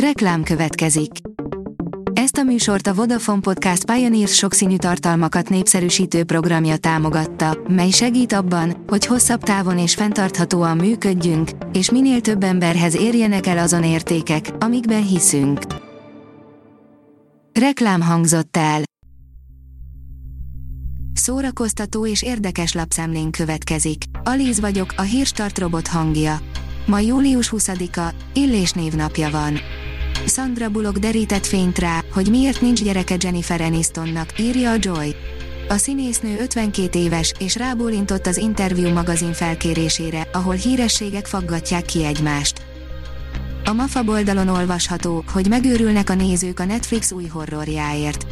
Reklám következik. Ezt a műsort a Vodafone Podcast Pioneers sokszínű tartalmakat népszerűsítő programja támogatta, mely segít abban, hogy hosszabb távon és fenntarthatóan működjünk, és minél több emberhez érjenek el azon értékek, amikben hiszünk. Reklám hangzott el. Szórakoztató és érdekes lapszemlén következik. Alíz vagyok, a hírstart robot hangja. Ma július 20-a, Illés névnapja van. Sandra Bullock derített fényt rá, hogy miért nincs gyereke Jennifer Anistonnak, írja a Joy. A színésznő 52 éves, és rábólintott az Interview magazin felkérésére, ahol hírességek faggatják ki egymást. A MAFA oldalon olvasható, hogy megőrülnek a nézők a Netflix új horrorjáért.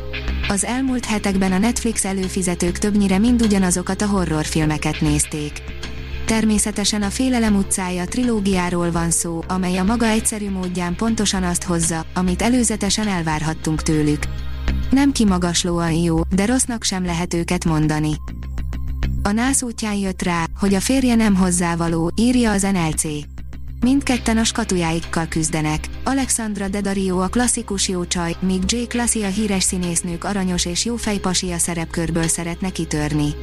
Az elmúlt hetekben a Netflix előfizetők többnyire mind ugyanazokat a horrorfilmeket nézték. Természetesen a Félelem utcája trilógiáról van szó, amely a maga egyszerű módján pontosan azt hozza, amit előzetesen elvárhattunk tőlük. Nem kimagaslóan jó, de rossznak sem lehet őket mondani. A nász útján jött rá, hogy a férje nem hozzávaló, írja az NLC. Mindketten a skatujáikkal küzdenek. Alexandra Dedario a klasszikus jó csaj, míg Jake Lassie a híres színésznők aranyos és jó a szerepkörből szeretne kitörni.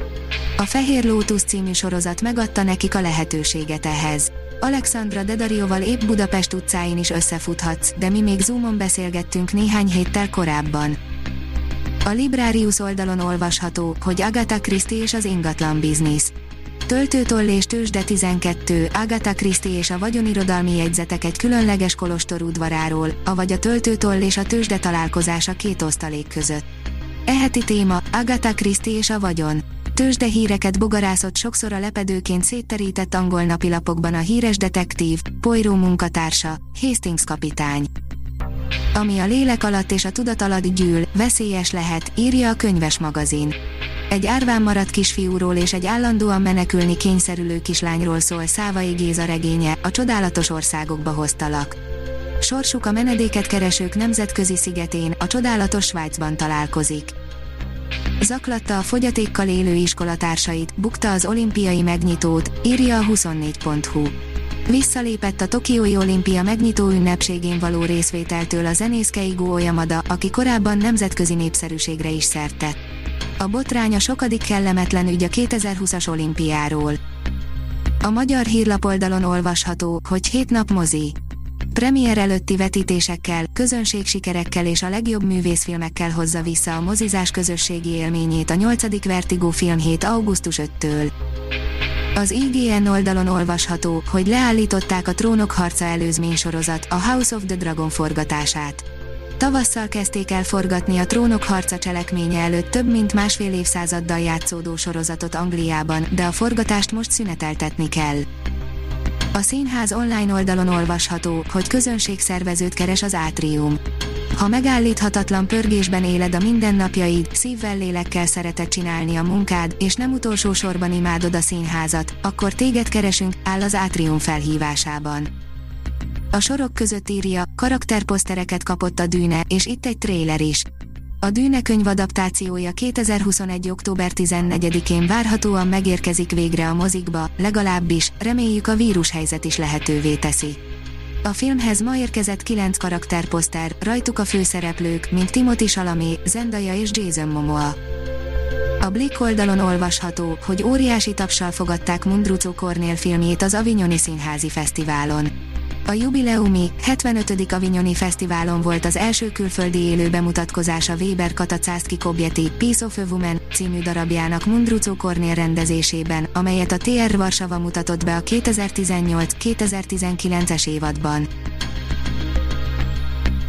A Fehér Lótusz című sorozat megadta nekik a lehetőséget ehhez. Alexandra Dedarioval épp Budapest utcáin is összefuthatsz, de mi még Zoomon beszélgettünk néhány héttel korábban. A Librarius oldalon olvasható, hogy Agatha Christie és az ingatlan biznisz. Töltőtoll és tőzsde 12, Agatha Christie és a vagyonirodalmi jegyzetek egy különleges kolostor udvaráról, avagy a töltőtoll és a tőzsde találkozása két osztalék között. Eheti téma, Agatha Christie és a vagyon. Tőzsde híreket bogarászott sokszor a lepedőként szétterített angol napilapokban a híres detektív, Poirot munkatársa, Hastings kapitány. Ami a lélek alatt és a tudat alatt gyűl, veszélyes lehet, írja a könyves magazin. Egy árván maradt kisfiúról és egy állandóan menekülni kényszerülő kislányról szól Szávai Géza regénye, a csodálatos országokba hoztalak. Sorsuk a menedéket keresők nemzetközi szigetén, a csodálatos Svájcban találkozik. Zaklatta a fogyatékkal élő iskolatársait, bukta az olimpiai megnyitót, írja a 24.hu. Visszalépett a Tokiói olimpia megnyitó ünnepségén való részvételtől a zenész Keigo Oyamada, aki korábban nemzetközi népszerűségre is szert A botrány a sokadik kellemetlen ügy a 2020-as olimpiáról. A magyar hírlapoldalon olvasható, hogy hét nap mozi. Premier előtti vetítésekkel, közönségsikerekkel és a legjobb művészfilmekkel hozza vissza a mozizás közösségi élményét a 8. Vertigo filmhét augusztus 5-től. Az IGN oldalon olvasható, hogy leállították a Trónok harca előzmény sorozat, a House of the Dragon forgatását. Tavasszal kezdték el forgatni a Trónok harca cselekménye előtt több mint másfél évszázaddal játszódó sorozatot Angliában, de a forgatást most szüneteltetni kell. A színház online oldalon olvasható, hogy közönségszervezőt keres az Átrium. Ha megállíthatatlan pörgésben éled a mindennapjaid, szívvel lélekkel szereted csinálni a munkád, és nem utolsó sorban imádod a színházat, akkor téged keresünk, áll az Átrium felhívásában. A sorok között írja, karakterposztereket kapott a dűne, és itt egy tréler is. A Dűne könyv adaptációja 2021. október 14-én várhatóan megérkezik végre a mozikba, legalábbis, reméljük a vírushelyzet is lehetővé teszi. A filmhez ma érkezett kilenc karakterposzter, rajtuk a főszereplők, mint Timothy Chalamet, Zendaya és Jason Momoa. A Blick oldalon olvasható, hogy óriási tapsal fogadták Mundrucó Kornél filmjét az Avignoni Színházi Fesztiválon. A jubileumi, 75. Avignoni Fesztiválon volt az első külföldi élő bemutatkozása Weber Katacászki Kobjeti Peace of a Woman című darabjának Mundrucó Kornél rendezésében, amelyet a TR Varsava mutatott be a 2018-2019-es évadban.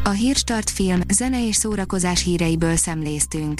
A Hírstart film, zene és szórakozás híreiből szemléztünk.